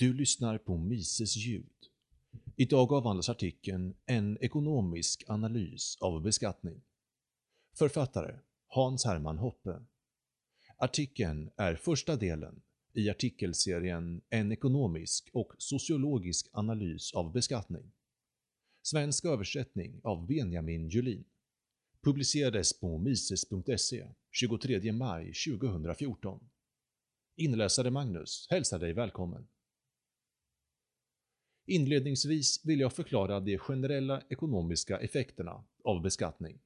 Du lyssnar på Mises ljud. Idag avhandlas artikeln “En ekonomisk analys av beskattning”. Författare Hans Hermann Hoppe. Artikeln är första delen i artikelserien “En ekonomisk och sociologisk analys av beskattning”. Svensk översättning av Benjamin Julin. Publicerades på mises.se 23 maj 2014. Inläsare Magnus hälsar dig välkommen. Inledningsvis vill jag förklara de generella ekonomiska effekterna av beskattning.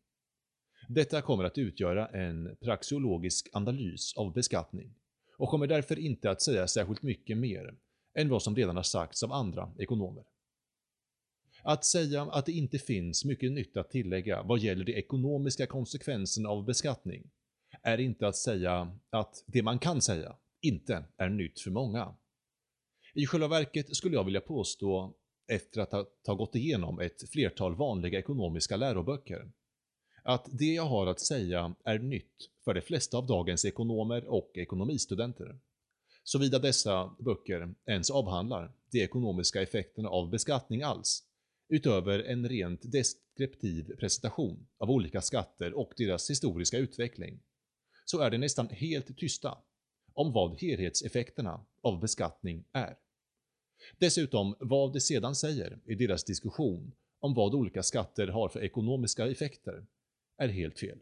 Detta kommer att utgöra en praxeologisk analys av beskattning och kommer därför inte att säga särskilt mycket mer än vad som redan har sagts av andra ekonomer. Att säga att det inte finns mycket nytt att tillägga vad gäller de ekonomiska konsekvenserna av beskattning är inte att säga att det man kan säga inte är nytt för många. I själva verket skulle jag vilja påstå, efter att ha gått igenom ett flertal vanliga ekonomiska läroböcker, att det jag har att säga är nytt för de flesta av dagens ekonomer och ekonomistudenter. Såvida dessa böcker ens avhandlar de ekonomiska effekterna av beskattning alls, utöver en rent deskriptiv presentation av olika skatter och deras historiska utveckling, så är de nästan helt tysta om vad helhetseffekterna av beskattning är. Dessutom vad de sedan säger i deras diskussion om vad olika skatter har för ekonomiska effekter är helt fel.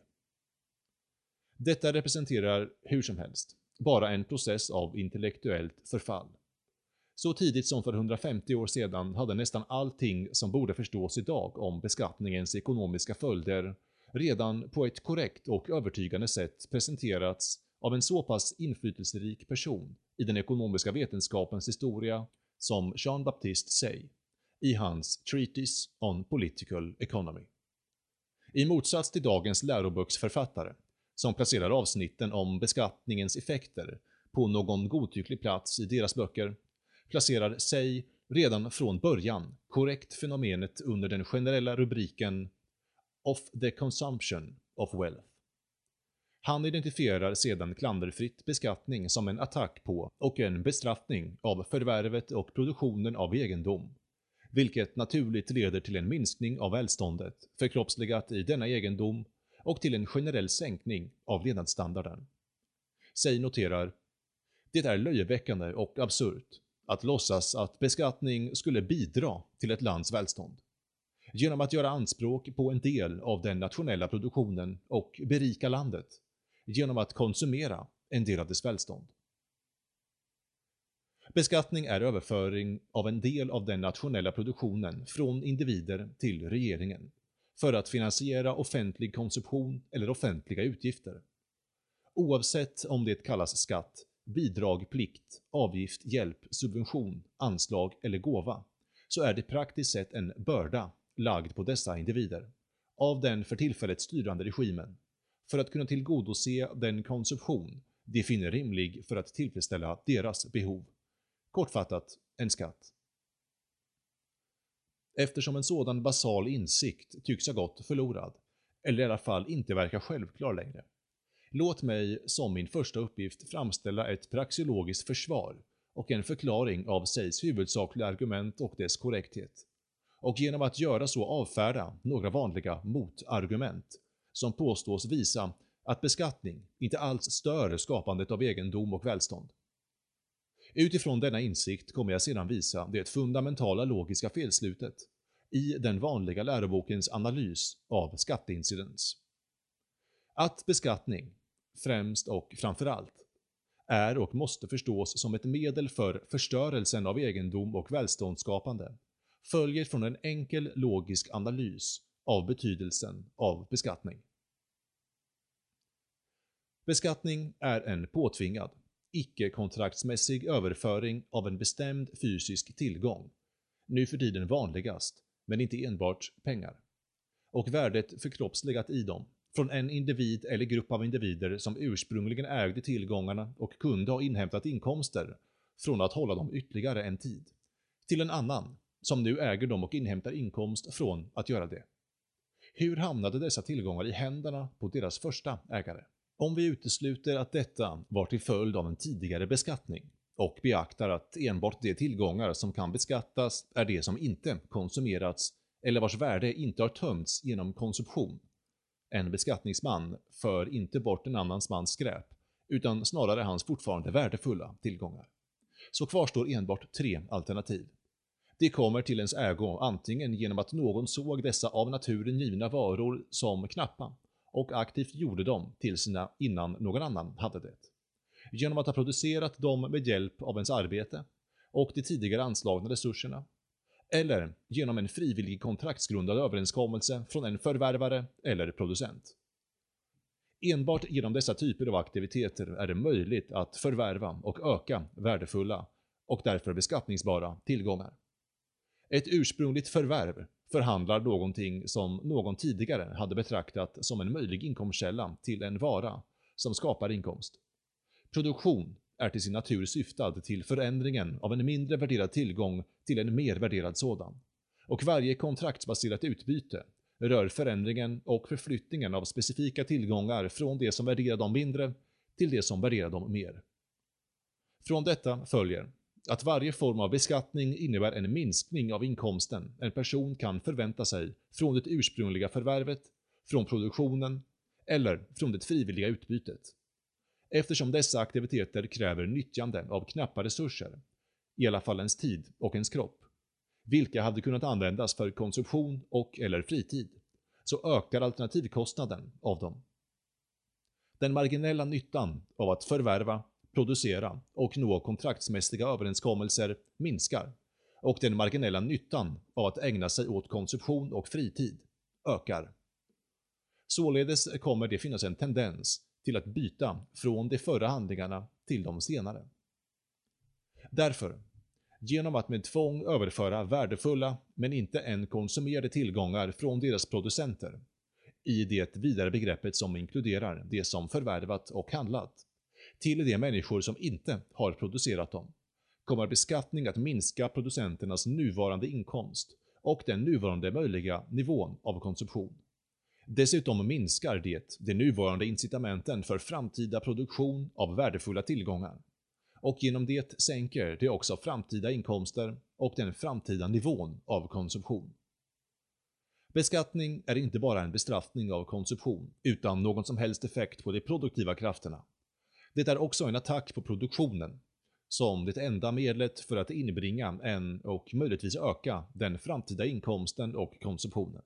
Detta representerar, hur som helst, bara en process av intellektuellt förfall. Så tidigt som för 150 år sedan hade nästan allting som borde förstås idag om beskattningens ekonomiska följder redan på ett korrekt och övertygande sätt presenterats av en så pass inflytelserik person i den ekonomiska vetenskapens historia som Jean-Baptiste Say i hans Treatise on Political Economy. I motsats till dagens läroboksförfattare som placerar avsnitten om beskattningens effekter på någon godtycklig plats i deras böcker, placerar Say redan från början korrekt fenomenet under den generella rubriken “of the consumption of wealth”. Han identifierar sedan klanderfritt beskattning som en attack på och en bestraffning av förvärvet och produktionen av egendom, vilket naturligt leder till en minskning av välståndet förkroppsligat i denna egendom och till en generell sänkning av levnadsstandarden. Say noterar “Det är löjeväckande och absurt att låtsas att beskattning skulle bidra till ett lands välstånd. Genom att göra anspråk på en del av den nationella produktionen och berika landet genom att konsumera en del av dess välstånd. Beskattning är överföring av en del av den nationella produktionen från individer till regeringen för att finansiera offentlig konsumtion eller offentliga utgifter. Oavsett om det kallas skatt, bidrag, plikt, avgift, hjälp, subvention, anslag eller gåva, så är det praktiskt sett en börda lagd på dessa individer av den för tillfället styrande regimen för att kunna tillgodose den konsumtion de finner rimlig för att tillfredsställa deras behov. Kortfattat, en skatt. Eftersom en sådan basal insikt tycks ha gått förlorad, eller i alla fall inte verkar självklar längre, låt mig som min första uppgift framställa ett praxeologiskt försvar och en förklaring av Seys huvudsakliga argument och dess korrekthet. Och genom att göra så avfärda några vanliga motargument som påstås visa att beskattning inte alls stör skapandet av egendom och välstånd. Utifrån denna insikt kommer jag sedan visa det fundamentala logiska felslutet i den vanliga lärobokens analys av skatteincidens. Att beskattning, främst och framförallt, är och måste förstås som ett medel för förstörelsen av egendom och välståndsskapande följer från en enkel logisk analys av betydelsen av beskattning. Beskattning är en påtvingad, icke-kontraktsmässig överföring av en bestämd fysisk tillgång, nu för tiden vanligast, men inte enbart pengar, och värdet förkroppsligat i dem, från en individ eller grupp av individer som ursprungligen ägde tillgångarna och kunde ha inhämtat inkomster från att hålla dem ytterligare en tid, till en annan som nu äger dem och inhämtar inkomst från att göra det. Hur hamnade dessa tillgångar i händerna på deras första ägare? Om vi utesluter att detta var till följd av en tidigare beskattning, och beaktar att enbart de tillgångar som kan beskattas är de som inte konsumerats eller vars värde inte har tömts genom konsumtion. En beskattningsman för inte bort en annans mans skräp, utan snarare hans fortfarande värdefulla tillgångar. Så kvarstår enbart tre alternativ. De kommer till ens ägo antingen genom att någon såg dessa av naturen givna varor som knappa och aktivt gjorde dem till sina innan någon annan hade det. Genom att ha producerat dem med hjälp av ens arbete och de tidigare anslagna resurserna. Eller genom en frivillig kontraktsgrundad överenskommelse från en förvärvare eller producent. Enbart genom dessa typer av aktiviteter är det möjligt att förvärva och öka värdefulla och därför beskattningsbara tillgångar. Ett ursprungligt förvärv förhandlar någonting som någon tidigare hade betraktat som en möjlig inkomstkälla till en vara som skapar inkomst. Produktion är till sin natur syftad till förändringen av en mindre värderad tillgång till en mer värderad sådan. Och varje kontraktsbaserat utbyte rör förändringen och förflyttningen av specifika tillgångar från det som värderar dem mindre till det som värderar dem mer. Från detta följer att varje form av beskattning innebär en minskning av inkomsten en person kan förvänta sig från det ursprungliga förvärvet, från produktionen eller från det frivilliga utbytet. Eftersom dessa aktiviteter kräver nyttjande av knappa resurser, i alla fall ens tid och ens kropp, vilka hade kunnat användas för konsumtion och eller fritid, så ökar alternativkostnaden av dem. Den marginella nyttan av att förvärva producera och nå kontraktsmässiga överenskommelser minskar och den marginella nyttan av att ägna sig åt konsumtion och fritid ökar. Således kommer det finnas en tendens till att byta från de förra handlingarna till de senare. Därför, genom att med tvång överföra värdefulla men inte än konsumerade tillgångar från deras producenter, i det vidare begreppet som inkluderar det som förvärvat och handlat, till de människor som inte har producerat dem, kommer beskattning att minska producenternas nuvarande inkomst och den nuvarande möjliga nivån av konsumtion. Dessutom minskar det de nuvarande incitamenten för framtida produktion av värdefulla tillgångar. Och genom det sänker det också framtida inkomster och den framtida nivån av konsumtion. Beskattning är inte bara en bestraffning av konsumtion, utan någon som helst effekt på de produktiva krafterna. Det är också en attack på produktionen, som det enda medlet för att inbringa en och möjligtvis öka den framtida inkomsten och konsumtionen.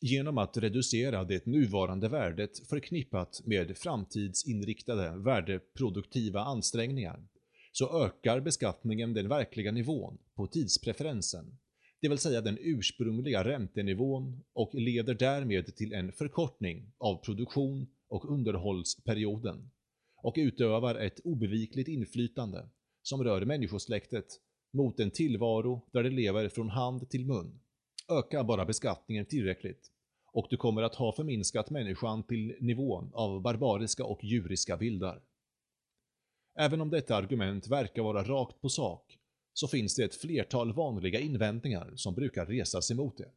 Genom att reducera det nuvarande värdet förknippat med framtidsinriktade värdeproduktiva ansträngningar, så ökar beskattningen den verkliga nivån på tidspreferensen, det vill säga den ursprungliga räntenivån och leder därmed till en förkortning av produktion och underhållsperioden och utövar ett obevikligt inflytande som rör människosläktet mot en tillvaro där det lever från hand till mun. Öka bara beskattningen tillräckligt och du kommer att ha förminskat människan till nivån av barbariska och djuriska vildar. Även om detta argument verkar vara rakt på sak, så finns det ett flertal vanliga invändningar som brukar resas emot det.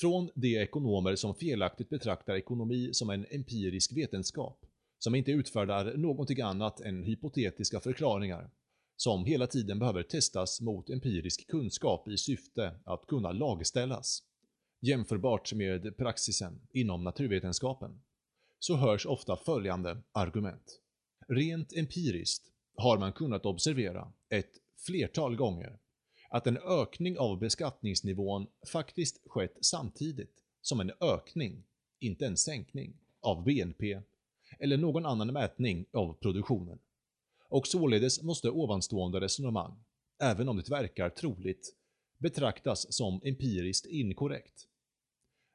Från de ekonomer som felaktigt betraktar ekonomi som en empirisk vetenskap, som inte utfärdar någonting annat än hypotetiska förklaringar, som hela tiden behöver testas mot empirisk kunskap i syfte att kunna lagställas, jämförbart med praxisen inom naturvetenskapen, så hörs ofta följande argument. Rent empiriskt har man kunnat observera ett flertal gånger att en ökning av beskattningsnivån faktiskt skett samtidigt som en ökning, inte en sänkning, av BNP eller någon annan mätning av produktionen. Och således måste ovanstående resonemang, även om det verkar troligt, betraktas som empiriskt inkorrekt.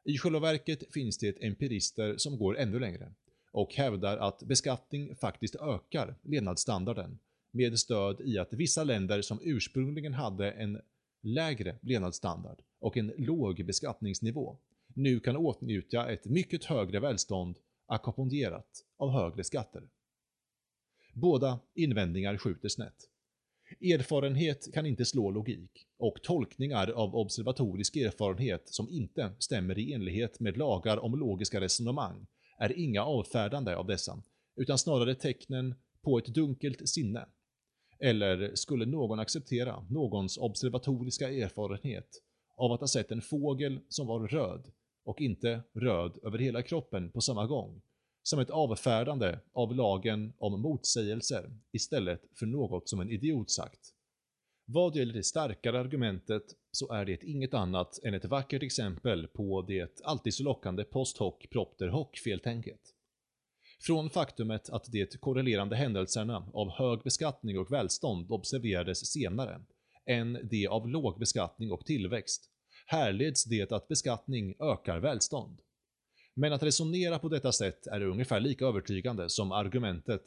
I själva verket finns det empirister som går ännu längre och hävdar att beskattning faktiskt ökar levnadsstandarden med stöd i att vissa länder som ursprungligen hade en lägre levnadsstandard och en låg beskattningsnivå nu kan åtnjuta ett mycket högre välstånd ackompanjerat av högre skatter. Båda invändningar skjuter snett. Erfarenhet kan inte slå logik och tolkningar av observatorisk erfarenhet som inte stämmer i enlighet med lagar om logiska resonemang är inga avfärdande av dessa, utan snarare tecknen på ett dunkelt sinne. Eller skulle någon acceptera någons observatoriska erfarenhet av att ha sett en fågel som var röd och inte röd över hela kroppen på samma gång, som ett avfärdande av lagen om motsägelser istället för något som en idiot sagt. Vad gäller det starkare argumentet så är det inget annat än ett vackert exempel på det alltid så lockande post hoc propter hoc feltänket. Från faktumet att de korrelerande händelserna av hög beskattning och välstånd observerades senare än de av låg beskattning och tillväxt härleds det att beskattning ökar välstånd. Men att resonera på detta sätt är ungefär lika övertygande som argumentet,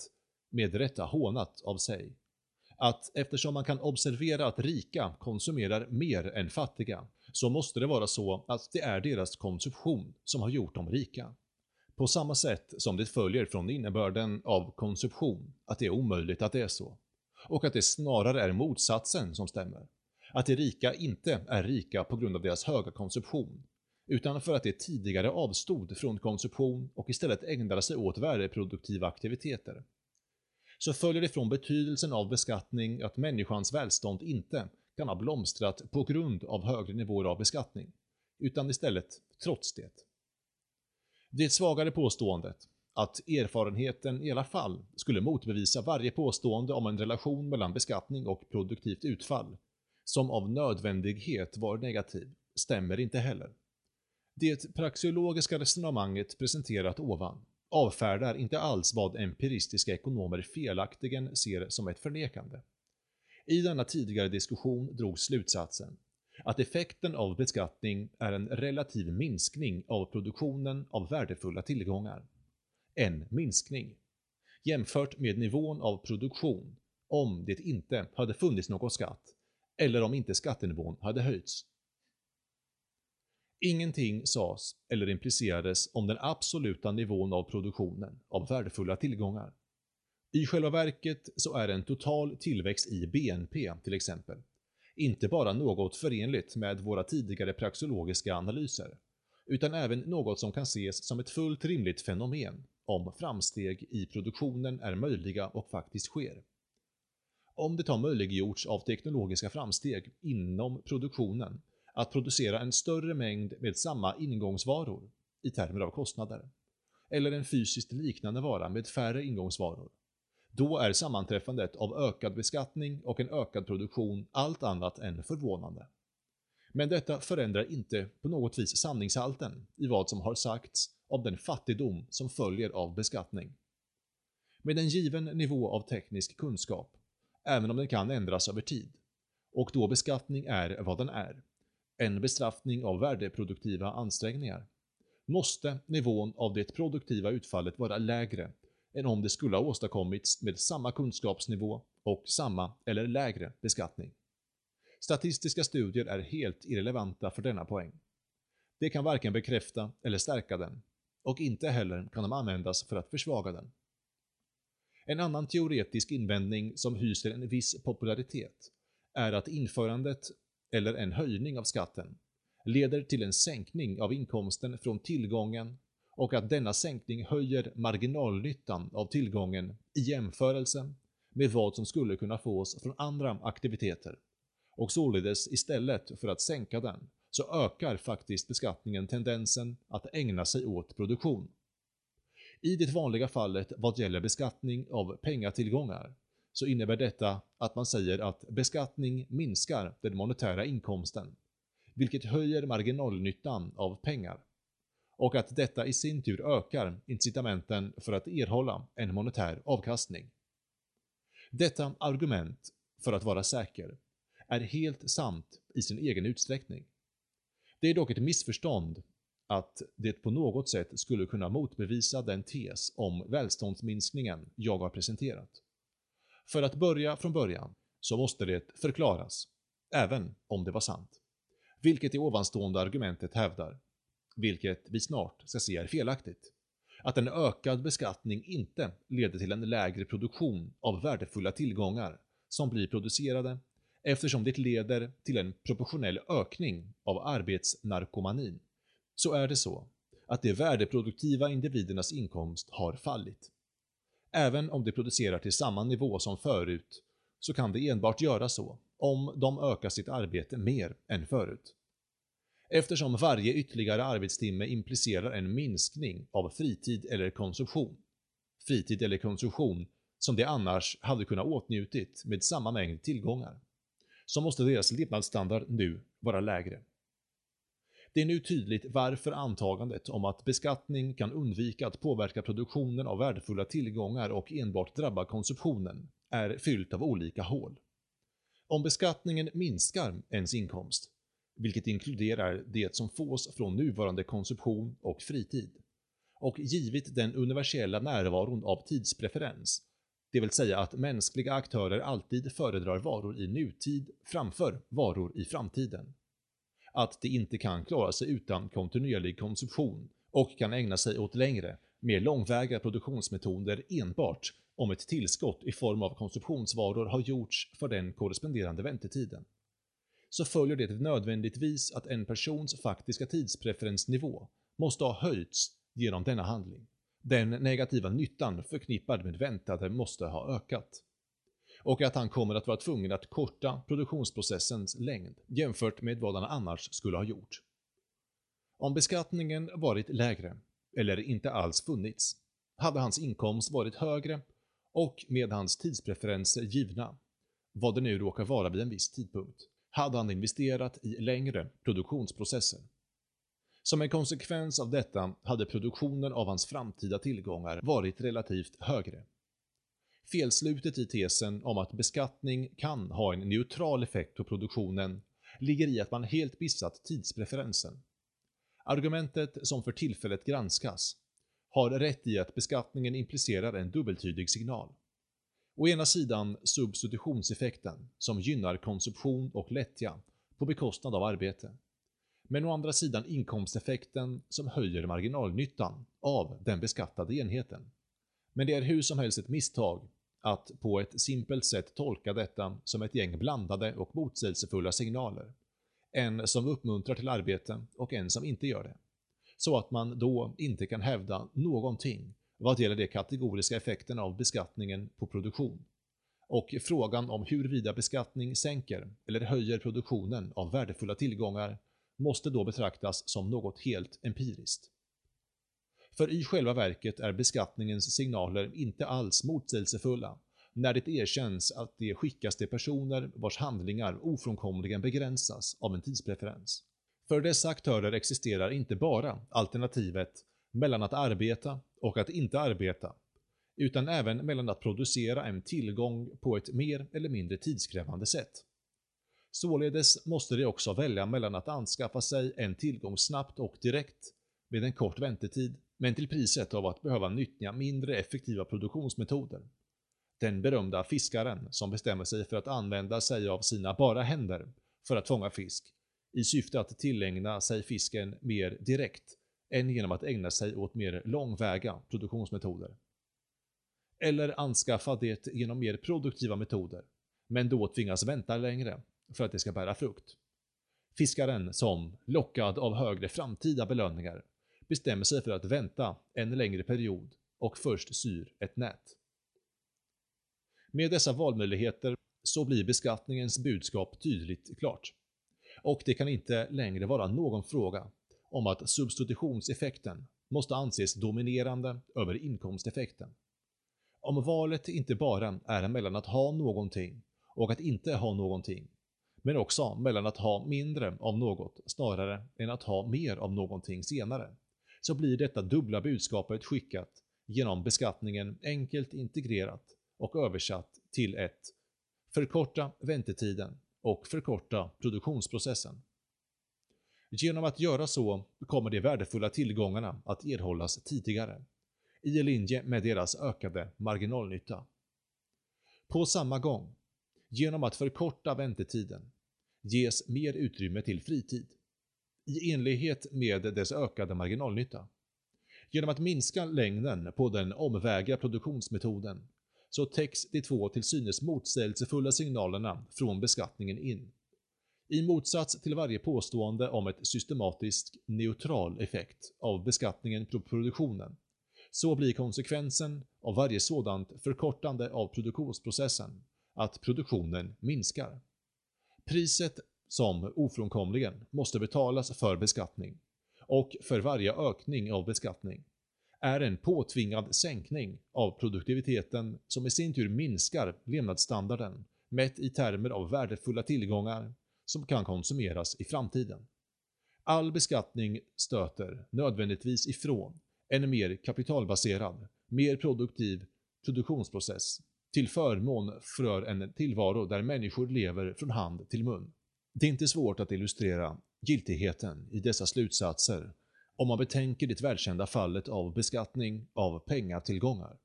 med rätta hånat av sig, att eftersom man kan observera att rika konsumerar mer än fattiga, så måste det vara så att det är deras konsumtion som har gjort dem rika. På samma sätt som det följer från innebörden av konsumtion att det är omöjligt att det är så. Och att det snarare är motsatsen som stämmer. Att de rika inte är rika på grund av deras höga konsumtion, utan för att de tidigare avstod från konsumtion och istället ägnade sig åt värdeproduktiva aktiviteter. Så följer det från betydelsen av beskattning att människans välstånd inte kan ha blomstrat på grund av högre nivåer av beskattning, utan istället trots det. Det svagare påståendet, att erfarenheten i alla fall skulle motbevisa varje påstående om en relation mellan beskattning och produktivt utfall, som av nödvändighet var negativ, stämmer inte heller. Det praxeologiska resonemanget presenterat ovan avfärdar inte alls vad empiristiska ekonomer felaktigen ser som ett förnekande. I denna tidigare diskussion drogs slutsatsen att effekten av beskattning är en relativ minskning av produktionen av värdefulla tillgångar. En minskning. Jämfört med nivån av produktion om det inte hade funnits någon skatt eller om inte skattenivån hade höjts. Ingenting sades eller implicerades om den absoluta nivån av produktionen av värdefulla tillgångar. I själva verket så är en total tillväxt i BNP till exempel inte bara något förenligt med våra tidigare praxeologiska analyser, utan även något som kan ses som ett fullt rimligt fenomen om framsteg i produktionen är möjliga och faktiskt sker. Om det har möjliggjorts av teknologiska framsteg inom produktionen att producera en större mängd med samma ingångsvaror i termer av kostnader, eller en fysiskt liknande vara med färre ingångsvaror, då är sammanträffandet av ökad beskattning och en ökad produktion allt annat än förvånande. Men detta förändrar inte på något vis sanningshalten i vad som har sagts om den fattigdom som följer av beskattning. Med en given nivå av teknisk kunskap, även om den kan ändras över tid, och då beskattning är vad den är, en bestraffning av värdeproduktiva ansträngningar, måste nivån av det produktiva utfallet vara lägre än om det skulle ha åstadkommits med samma kunskapsnivå och samma eller lägre beskattning. Statistiska studier är helt irrelevanta för denna poäng. De kan varken bekräfta eller stärka den, och inte heller kan de användas för att försvaga den. En annan teoretisk invändning som hyser en viss popularitet är att införandet, eller en höjning av skatten, leder till en sänkning av inkomsten från tillgången och att denna sänkning höjer marginalnyttan av tillgången i jämförelse med vad som skulle kunna fås från andra aktiviteter. Och således istället för att sänka den, så ökar faktiskt beskattningen tendensen att ägna sig åt produktion. I det vanliga fallet vad gäller beskattning av pengatillgångar så innebär detta att man säger att beskattning minskar den monetära inkomsten, vilket höjer marginalnyttan av pengar och att detta i sin tur ökar incitamenten för att erhålla en monetär avkastning. Detta argument, för att vara säker, är helt sant i sin egen utsträckning. Det är dock ett missförstånd att det på något sätt skulle kunna motbevisa den tes om välståndsminskningen jag har presenterat. För att börja från början så måste det förklaras, även om det var sant. Vilket det ovanstående argumentet hävdar vilket vi snart ska se är felaktigt. Att en ökad beskattning inte leder till en lägre produktion av värdefulla tillgångar som blir producerade eftersom det leder till en proportionell ökning av arbetsnarkomanin, så är det så att de värdeproduktiva individernas inkomst har fallit. Även om de producerar till samma nivå som förut så kan de enbart göra så om de ökar sitt arbete mer än förut. Eftersom varje ytterligare arbetstimme implicerar en minskning av fritid eller konsumtion. Fritid eller konsumtion som de annars hade kunnat åtnjutit med samma mängd tillgångar. Så måste deras levnadsstandard nu vara lägre. Det är nu tydligt varför antagandet om att beskattning kan undvika att påverka produktionen av värdefulla tillgångar och enbart drabba konsumtionen är fyllt av olika hål. Om beskattningen minskar ens inkomst, vilket inkluderar det som fås från nuvarande konsumtion och fritid, och givet den universella närvaron av tidspreferens, det vill säga att mänskliga aktörer alltid föredrar varor i nutid framför varor i framtiden. Att de inte kan klara sig utan kontinuerlig konsumtion och kan ägna sig åt längre, mer långväga produktionsmetoder enbart om ett tillskott i form av konsumtionsvaror har gjorts för den korresponderande väntetiden. Så följer det nödvändigtvis att en persons faktiska tidspreferensnivå måste ha höjts genom denna handling. Den negativa nyttan förknippad med väntade måste ha ökat. Och att han kommer att vara tvungen att korta produktionsprocessens längd jämfört med vad han annars skulle ha gjort. Om beskattningen varit lägre, eller inte alls funnits, hade hans inkomst varit högre och med hans tidspreferenser givna, vad det nu råkar vara vid en viss tidpunkt, hade han investerat i längre produktionsprocesser. Som en konsekvens av detta hade produktionen av hans framtida tillgångar varit relativt högre. Felslutet i tesen om att beskattning kan ha en neutral effekt på produktionen ligger i att man helt missat tidspreferensen. Argumentet som för tillfället granskas har rätt i att beskattningen implicerar en dubbeltydig signal. Å ena sidan substitutionseffekten som gynnar konsumtion och lättja på bekostnad av arbete men å andra sidan inkomsteffekten som höjer marginalnyttan av den beskattade enheten. Men det är hur som helst ett misstag att på ett simpelt sätt tolka detta som ett gäng blandade och motsägelsefulla signaler. En som uppmuntrar till arbete och en som inte gör det. Så att man då inte kan hävda någonting vad gäller de kategoriska effekterna av beskattningen på produktion. Och frågan om huruvida beskattning sänker eller höjer produktionen av värdefulla tillgångar måste då betraktas som något helt empiriskt. För i själva verket är beskattningens signaler inte alls motsägelsefulla när det erkänns att det skickas till personer vars handlingar ofrånkomligen begränsas av en tidspreferens. För dessa aktörer existerar inte bara alternativet mellan att arbeta och att inte arbeta, utan även mellan att producera en tillgång på ett mer eller mindre tidskrävande sätt. Således måste de också välja mellan att anskaffa sig en tillgång snabbt och direkt med en kort väntetid, men till priset av att behöva nyttja mindre effektiva produktionsmetoder. Den berömda fiskaren som bestämmer sig för att använda sig av sina bara händer för att fånga fisk, i syfte att tillägna sig fisken mer direkt än genom att ägna sig åt mer långväga produktionsmetoder. Eller anskaffa det genom mer produktiva metoder, men då tvingas vänta längre för att det ska bära frukt. Fiskaren som, lockad av högre framtida belöningar, bestämmer sig för att vänta en längre period och först syr ett nät. Med dessa valmöjligheter så blir beskattningens budskap tydligt klart. Och det kan inte längre vara någon fråga om att substitutionseffekten måste anses dominerande över inkomsteffekten. Om valet inte bara är mellan att ha någonting och att inte ha någonting, men också mellan att ha mindre av något snarare än att ha mer av någonting senare, så blir detta dubbla budskapet skickat genom beskattningen enkelt integrerat och översatt till ett förkorta väntetiden och förkorta produktionsprocessen. Genom att göra så kommer de värdefulla tillgångarna att erhållas tidigare, i linje med deras ökade marginalnytta. På samma gång, genom att förkorta väntetiden, ges mer utrymme till fritid, i enlighet med dess ökade marginalnytta. Genom att minska längden på den omväga produktionsmetoden så täcks de två till synes motsägelsefulla signalerna från beskattningen in. I motsats till varje påstående om ett systematiskt neutral effekt av beskattningen på produktionen, så blir konsekvensen av varje sådant förkortande av produktionsprocessen att produktionen minskar. Priset som ofrånkomligen måste betalas för beskattning och för varje ökning av beskattning är en påtvingad sänkning av produktiviteten som i sin tur minskar levnadsstandarden mätt i termer av värdefulla tillgångar som kan konsumeras i framtiden. All beskattning stöter nödvändigtvis ifrån en mer kapitalbaserad, mer produktiv produktionsprocess till förmån för en tillvaro där människor lever från hand till mun. Det är inte svårt att illustrera giltigheten i dessa slutsatser om man betänker det välkända fallet av beskattning av pengatillgångar.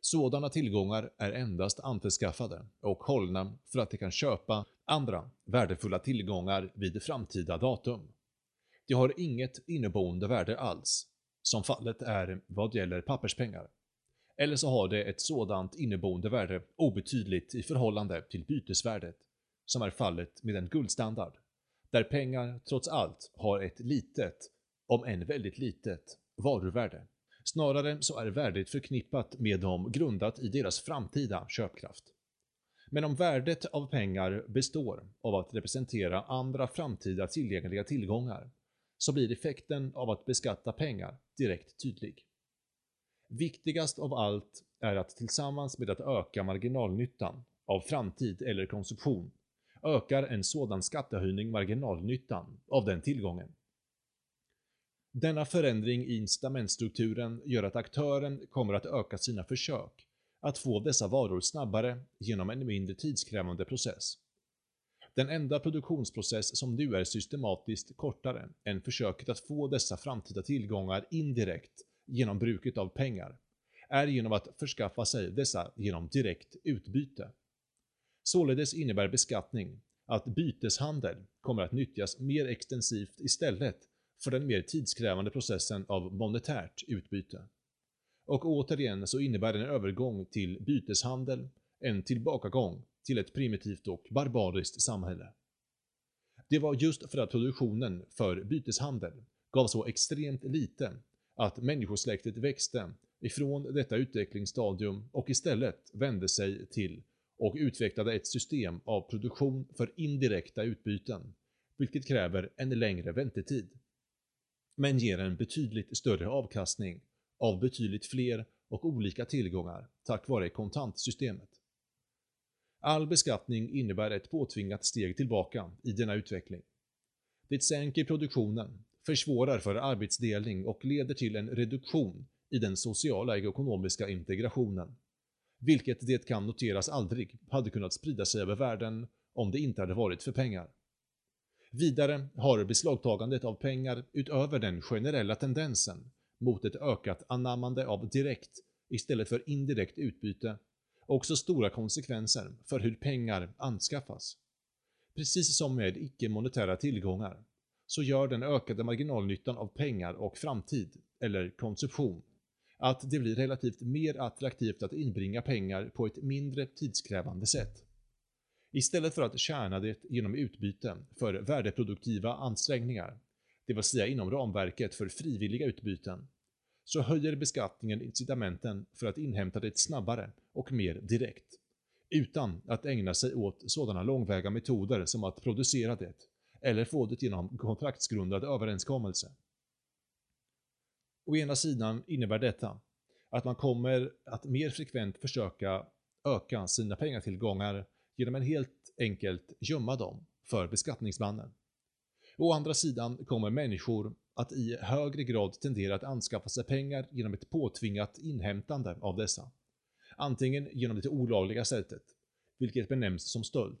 Sådana tillgångar är endast anförskaffade och hållna för att de kan köpa andra värdefulla tillgångar vid framtida datum. De har inget inneboende värde alls, som fallet är vad gäller papperspengar. Eller så har det ett sådant inneboende värde obetydligt i förhållande till bytesvärdet, som är fallet med en guldstandard, där pengar trots allt har ett litet, om än väldigt litet, varuvärde. Snarare så är värdet förknippat med dem grundat i deras framtida köpkraft. Men om värdet av pengar består av att representera andra framtida tillgängliga tillgångar, så blir effekten av att beskatta pengar direkt tydlig. Viktigast av allt är att tillsammans med att öka marginalnyttan av framtid eller konsumtion ökar en sådan skattehöjning marginalnyttan av den tillgången. Denna förändring i incitamentstrukturen gör att aktören kommer att öka sina försök att få dessa varor snabbare genom en mindre tidskrävande process. Den enda produktionsprocess som nu är systematiskt kortare än försöket att få dessa framtida tillgångar indirekt genom bruket av pengar är genom att förskaffa sig dessa genom direkt utbyte. Således innebär beskattning att byteshandel kommer att nyttjas mer extensivt istället för den mer tidskrävande processen av monetärt utbyte. Och återigen så innebär en övergång till byteshandel en tillbakagång till ett primitivt och barbariskt samhälle. Det var just för att produktionen för byteshandel gav så extremt lite att människosläktet växte ifrån detta utvecklingsstadium och istället vände sig till och utvecklade ett system av produktion för indirekta utbyten, vilket kräver en längre väntetid. Men ger en betydligt större avkastning av betydligt fler och olika tillgångar tack vare kontantsystemet. All beskattning innebär ett påtvingat steg tillbaka i denna utveckling. Det sänker produktionen, försvårar för arbetsdelning och leder till en reduktion i den sociala och ekonomiska integrationen. Vilket det kan noteras aldrig hade kunnat sprida sig över världen om det inte hade varit för pengar. Vidare har beslagtagandet av pengar utöver den generella tendensen mot ett ökat anammande av direkt istället för indirekt utbyte också stora konsekvenser för hur pengar anskaffas. Precis som med icke-monetära tillgångar så gör den ökade marginalnyttan av pengar och framtid, eller konsumtion, att det blir relativt mer attraktivt att inbringa pengar på ett mindre tidskrävande sätt. Istället för att tjäna det genom utbyte för värdeproduktiva ansträngningar, det vill säga inom ramverket för frivilliga utbyten, så höjer beskattningen incitamenten för att inhämta det snabbare och mer direkt, utan att ägna sig åt sådana långväga metoder som att producera det, eller få det genom kontraktsgrundad överenskommelse. Å ena sidan innebär detta att man kommer att mer frekvent försöka öka sina pengatillgångar genom att helt enkelt gömma dem för beskattningsmannen. Å andra sidan kommer människor att i högre grad tendera att anskaffa sig pengar genom ett påtvingat inhämtande av dessa. Antingen genom det olagliga sättet, vilket benämns som stöld,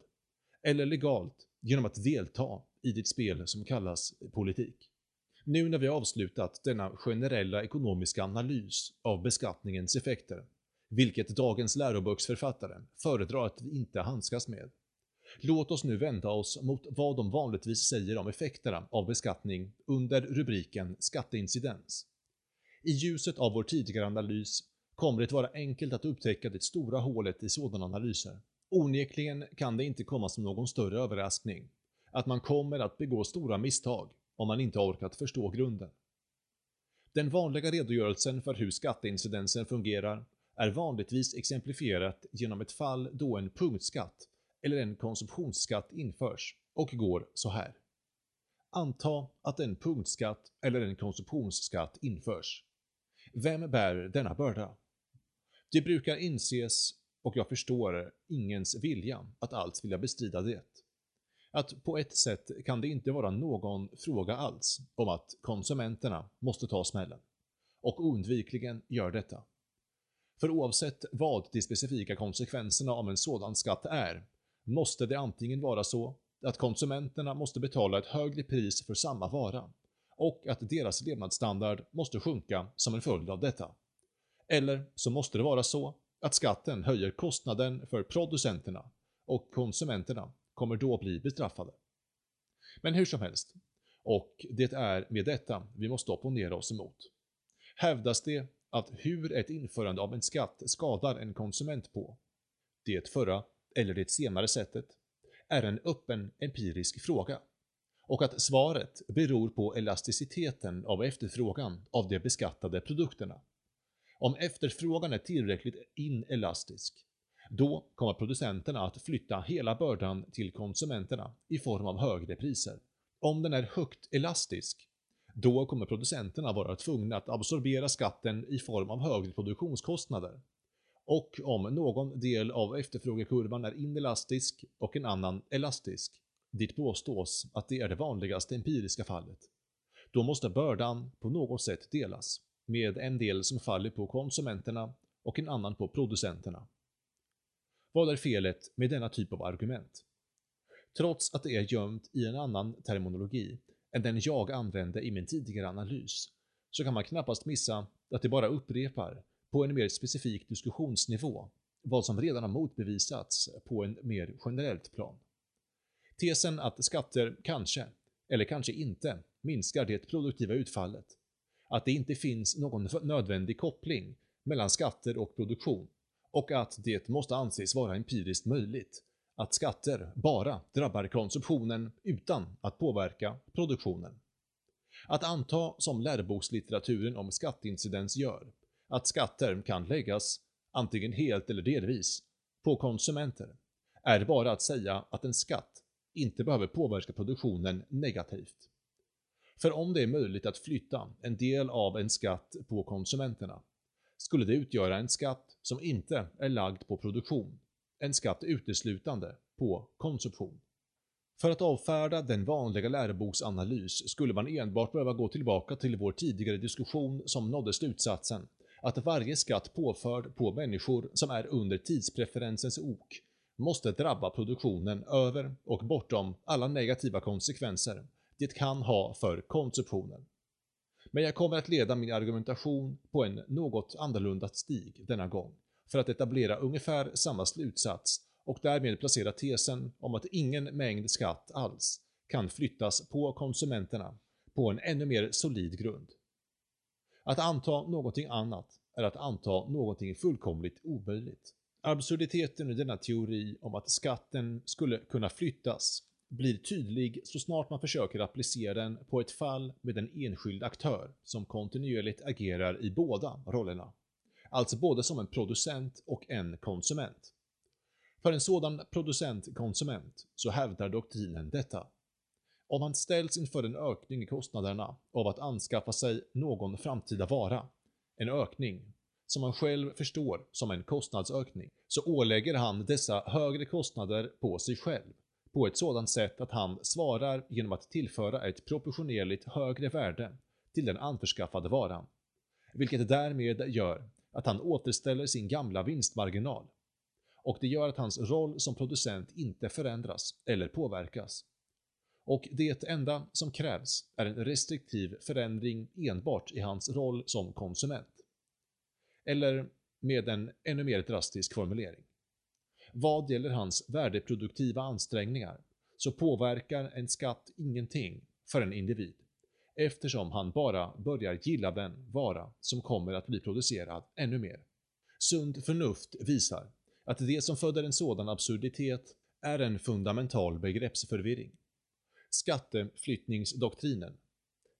eller legalt genom att delta i det spel som kallas politik. Nu när vi avslutat denna generella ekonomiska analys av beskattningens effekter, vilket dagens läroboksförfattare föredrar att vi inte handskas med, Låt oss nu vända oss mot vad de vanligtvis säger om effekterna av beskattning under rubriken skatteincidens. I ljuset av vår tidigare analys kommer det vara enkelt att upptäcka det stora hålet i sådana analyser. Onekligen kan det inte komma som någon större överraskning att man kommer att begå stora misstag om man inte orkat förstå grunden. Den vanliga redogörelsen för hur skatteincidensen fungerar är vanligtvis exemplifierat genom ett fall då en punktskatt eller en konsumtionsskatt införs och går så här. Anta att en punktskatt eller en konsumtionsskatt införs. Vem bär denna börda? Det brukar inses, och jag förstår ingens vilja att alls vilja bestrida det. Att på ett sätt kan det inte vara någon fråga alls om att konsumenterna måste ta smällen. Och oundvikligen gör detta. För oavsett vad de specifika konsekvenserna av en sådan skatt är, måste det antingen vara så att konsumenterna måste betala ett högre pris för samma vara och att deras levnadsstandard måste sjunka som en följd av detta. Eller så måste det vara så att skatten höjer kostnaden för producenterna och konsumenterna kommer då bli bestraffade. Men hur som helst, och det är med detta vi måste opponera oss emot. Hävdas det att hur ett införande av en skatt skadar en konsument på, det förra eller det senare sättet, är en öppen empirisk fråga och att svaret beror på elasticiteten av efterfrågan av de beskattade produkterna. Om efterfrågan är tillräckligt inelastisk, då kommer producenterna att flytta hela bördan till konsumenterna i form av högre priser. Om den är högt elastisk, då kommer producenterna vara tvungna att absorbera skatten i form av högre produktionskostnader. Och om någon del av efterfrågekurvan är inelastisk och en annan elastisk, dit påstås att det är det vanligaste empiriska fallet, då måste bördan på något sätt delas, med en del som faller på konsumenterna och en annan på producenterna. Vad är felet med denna typ av argument? Trots att det är gömt i en annan terminologi än den jag använde i min tidigare analys, så kan man knappast missa att det bara upprepar, på en mer specifik diskussionsnivå, vad som redan har motbevisats på en mer generellt plan. Tesen att skatter kanske, eller kanske inte, minskar det produktiva utfallet, att det inte finns någon nödvändig koppling mellan skatter och produktion, och att det måste anses vara empiriskt möjligt att skatter bara drabbar konsumtionen utan att påverka produktionen. Att anta, som lärobokslitteraturen om skatteincidens gör, att skatter kan läggas, antingen helt eller delvis, på konsumenter, är bara att säga att en skatt inte behöver påverka produktionen negativt. För om det är möjligt att flytta en del av en skatt på konsumenterna, skulle det utgöra en skatt som inte är lagd på produktion, en skatt uteslutande på konsumtion. För att avfärda den vanliga läroboksanalys skulle man enbart behöva gå tillbaka till vår tidigare diskussion som nådde slutsatsen att varje skatt påförd på människor som är under tidspreferensens ok måste drabba produktionen över och bortom alla negativa konsekvenser det kan ha för konsumtionen. Men jag kommer att leda min argumentation på en något annorlunda stig denna gång för att etablera ungefär samma slutsats och därmed placera tesen om att ingen mängd skatt alls kan flyttas på konsumenterna på en ännu mer solid grund. Att anta någonting annat är att anta någonting fullkomligt omöjligt. Absurditeten i denna teori om att skatten skulle kunna flyttas blir tydlig så snart man försöker applicera den på ett fall med en enskild aktör som kontinuerligt agerar i båda rollerna. Alltså både som en producent och en konsument. För en sådan producent-konsument så hävdar doktrinen detta. Om man ställs inför en ökning i kostnaderna av att anskaffa sig någon framtida vara, en ökning som man själv förstår som en kostnadsökning, så ålägger han dessa högre kostnader på sig själv på ett sådant sätt att han svarar genom att tillföra ett proportionerligt högre värde till den anförskaffade varan, vilket därmed gör att han återställer sin gamla vinstmarginal. Och det gör att hans roll som producent inte förändras eller påverkas. Och det enda som krävs är en restriktiv förändring enbart i hans roll som konsument. Eller med en ännu mer drastisk formulering. Vad gäller hans värdeproduktiva ansträngningar så påverkar en skatt ingenting för en individ eftersom han bara börjar gilla den vara som kommer att bli producerad ännu mer. Sund förnuft visar att det som föder en sådan absurditet är en fundamental begreppsförvirring. Skatteflyttningsdoktrinen,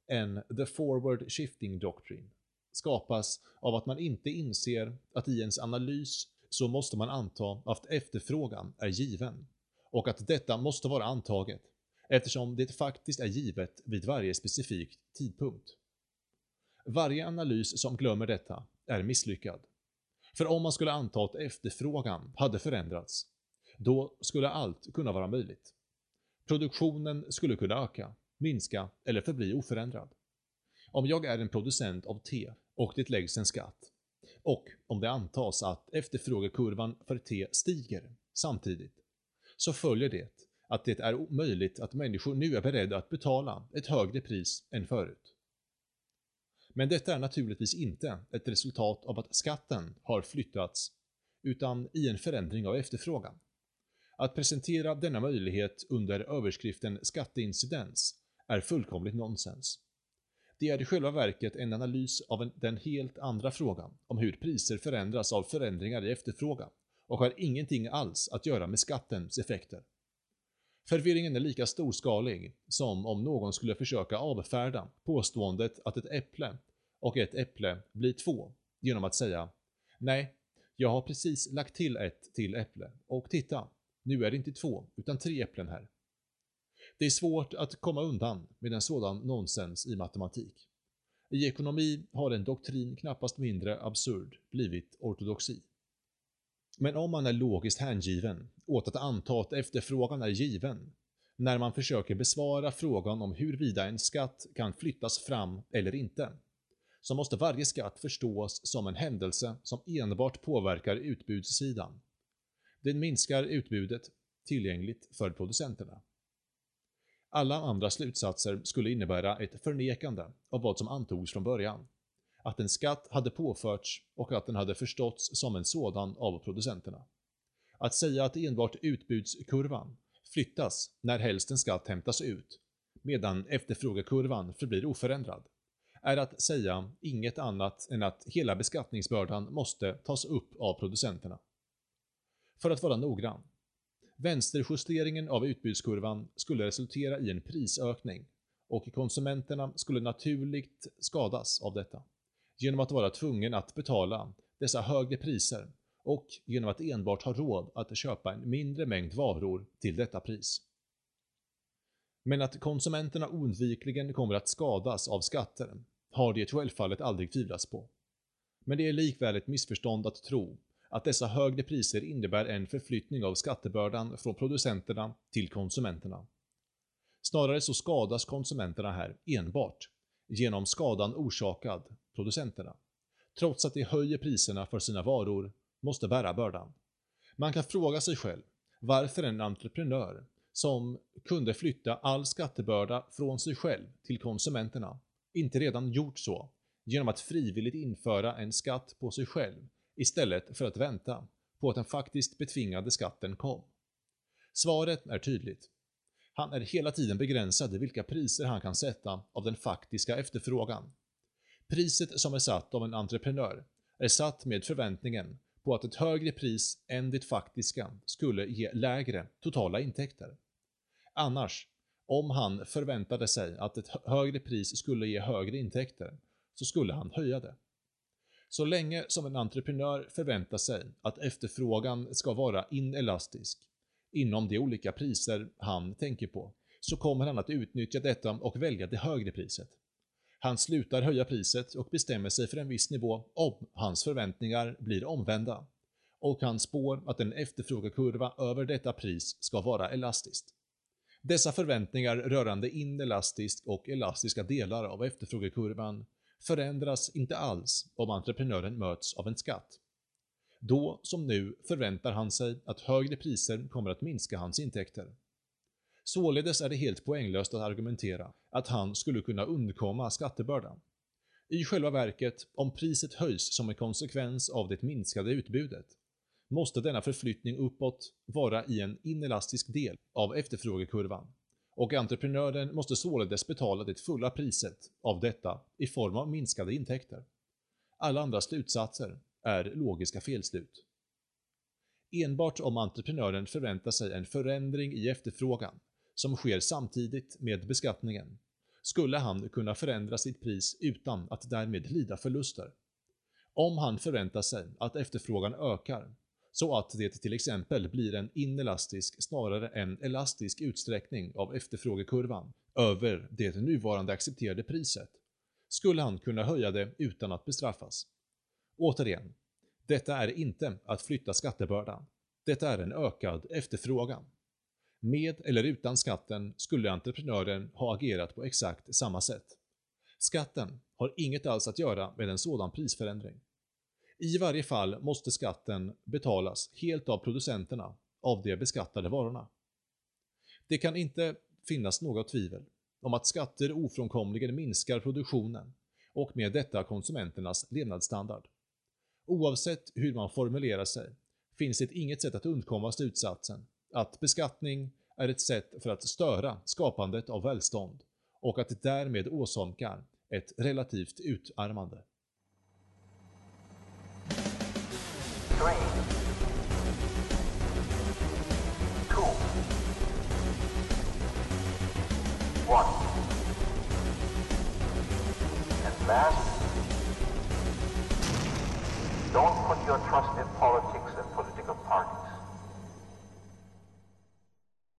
en the forward shifting doctrine, skapas av att man inte inser att i ens analys så måste man anta att efterfrågan är given och att detta måste vara antaget eftersom det faktiskt är givet vid varje specifik tidpunkt. Varje analys som glömmer detta är misslyckad. För om man skulle anta att efterfrågan hade förändrats, då skulle allt kunna vara möjligt. Produktionen skulle kunna öka, minska eller förbli oförändrad. Om jag är en producent av te och det läggs en skatt, och om det antas att efterfrågekurvan för te stiger samtidigt, så följer det att det är möjligt att människor nu är beredda att betala ett högre pris än förut. Men detta är naturligtvis inte ett resultat av att skatten har flyttats, utan i en förändring av efterfrågan. Att presentera denna möjlighet under överskriften skatteincidens är fullkomligt nonsens. Det är i själva verket en analys av den helt andra frågan om hur priser förändras av förändringar i efterfrågan och har ingenting alls att göra med skattens effekter. Förvirringen är lika storskalig som om någon skulle försöka avfärda påståendet att ett äpple och ett äpple blir två genom att säga Nej, jag har precis lagt till ett till äpple och titta, nu är det inte två utan tre äpplen här. Det är svårt att komma undan med en sådan nonsens i matematik. I ekonomi har en doktrin knappast mindre absurd blivit ortodoxi. Men om man är logiskt hängiven åt att anta att efterfrågan är given, när man försöker besvara frågan om huruvida en skatt kan flyttas fram eller inte, så måste varje skatt förstås som en händelse som enbart påverkar utbudssidan. Den minskar utbudet tillgängligt för producenterna. Alla andra slutsatser skulle innebära ett förnekande av vad som antogs från början. Att en skatt hade påförts och att den hade förståtts som en sådan av producenterna. Att säga att enbart utbudskurvan flyttas när helst en skatt hämtas ut, medan efterfrågekurvan förblir oförändrad, är att säga inget annat än att hela beskattningsbördan måste tas upp av producenterna. För att vara noggrann. Vänsterjusteringen av utbudskurvan skulle resultera i en prisökning och konsumenterna skulle naturligt skadas av detta genom att vara tvungen att betala dessa högre priser och genom att enbart ha råd att köpa en mindre mängd varor till detta pris. Men att konsumenterna oundvikligen kommer att skadas av skatter har det självfallet aldrig tvivlats på. Men det är likväl ett missförstånd att tro att dessa högre priser innebär en förflyttning av skattebördan från producenterna till konsumenterna. Snarare så skadas konsumenterna här enbart genom skadan orsakad producenterna, trots att de höjer priserna för sina varor måste bära bördan. Man kan fråga sig själv varför en entreprenör som kunde flytta all skattebörda från sig själv till konsumenterna inte redan gjort så genom att frivilligt införa en skatt på sig själv istället för att vänta på att den faktiskt betvingade skatten kom. Svaret är tydligt. Han är hela tiden begränsad i vilka priser han kan sätta av den faktiska efterfrågan. Priset som är satt av en entreprenör är satt med förväntningen på att ett högre pris än det faktiska skulle ge lägre totala intäkter. Annars, om han förväntade sig att ett högre pris skulle ge högre intäkter, så skulle han höja det. Så länge som en entreprenör förväntar sig att efterfrågan ska vara inelastisk inom de olika priser han tänker på, så kommer han att utnyttja detta och välja det högre priset. Han slutar höja priset och bestämmer sig för en viss nivå om hans förväntningar blir omvända och han spår att en efterfrågekurva över detta pris ska vara elastiskt. Dessa förväntningar rörande inelastiskt och elastiska delar av efterfrågekurvan förändras inte alls om entreprenören möts av en skatt. Då som nu förväntar han sig att högre priser kommer att minska hans intäkter. Således är det helt poänglöst att argumentera att han skulle kunna undkomma skattebördan. I själva verket, om priset höjs som en konsekvens av det minskade utbudet, måste denna förflyttning uppåt vara i en inelastisk del av efterfrågekurvan och entreprenören måste således betala det fulla priset av detta i form av minskade intäkter. Alla andra slutsatser är logiska felslut. Enbart om entreprenören förväntar sig en förändring i efterfrågan som sker samtidigt med beskattningen, skulle han kunna förändra sitt pris utan att därmed lida förluster. Om han förväntar sig att efterfrågan ökar, så att det till exempel blir en inelastisk snarare än elastisk utsträckning av efterfrågekurvan över det nuvarande accepterade priset, skulle han kunna höja det utan att bestraffas. Återigen, detta är inte att flytta skattebördan. Detta är en ökad efterfrågan. Med eller utan skatten skulle entreprenören ha agerat på exakt samma sätt. Skatten har inget alls att göra med en sådan prisförändring. I varje fall måste skatten betalas helt av producenterna av de beskattade varorna. Det kan inte finnas något tvivel om att skatter ofrånkomligen minskar produktionen och med detta konsumenternas levnadsstandard. Oavsett hur man formulerar sig finns det inget sätt att undkomma slutsatsen att beskattning är ett sätt för att störa skapandet av välstånd och att det därmed åsamkar ett relativt utarmande. Don't put your trust in politics.